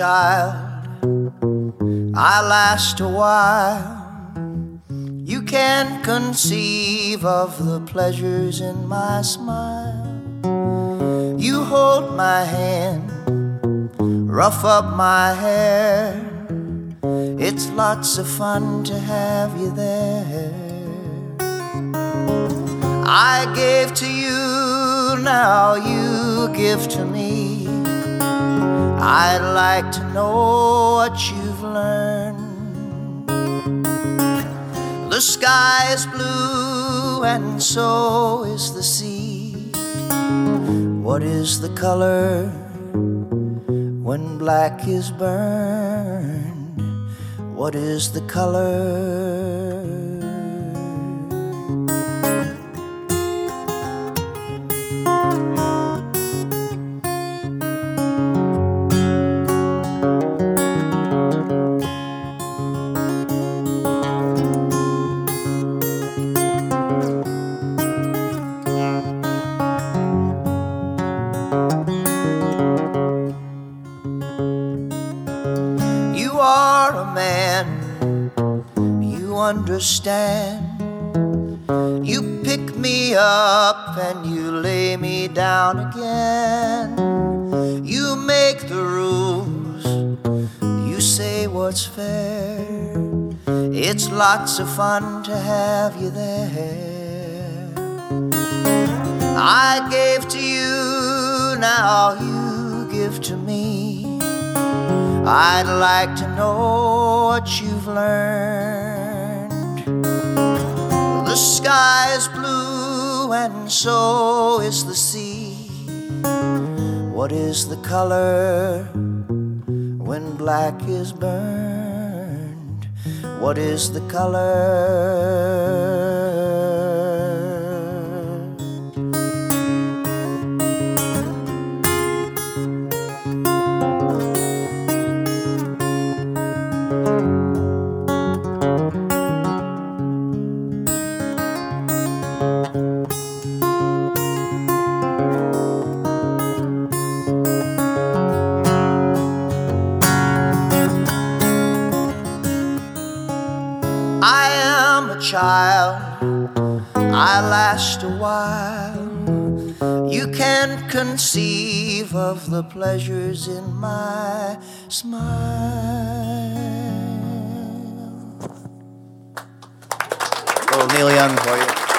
child, I last a while. You can't conceive of the pleasures in my smile. You hold my hand, rough up my hair. It's lots of fun to have you there. I gave to you, now you give to me. I'd like to know what you've learned. The sky is blue, and so is the sea. What is the color when black is burned? What is the color? Are a man, you understand. You pick me up and you lay me down again. You make the rules, you say what's fair. It's lots of fun to have you there. I gave to you, now you give to me. I'd like to know what you've learned. The sky is blue and so is the sea. What is the color when black is burned? What is the color? Child, I last a while. You can't conceive of the pleasures in my smile. Little Neil Young for you.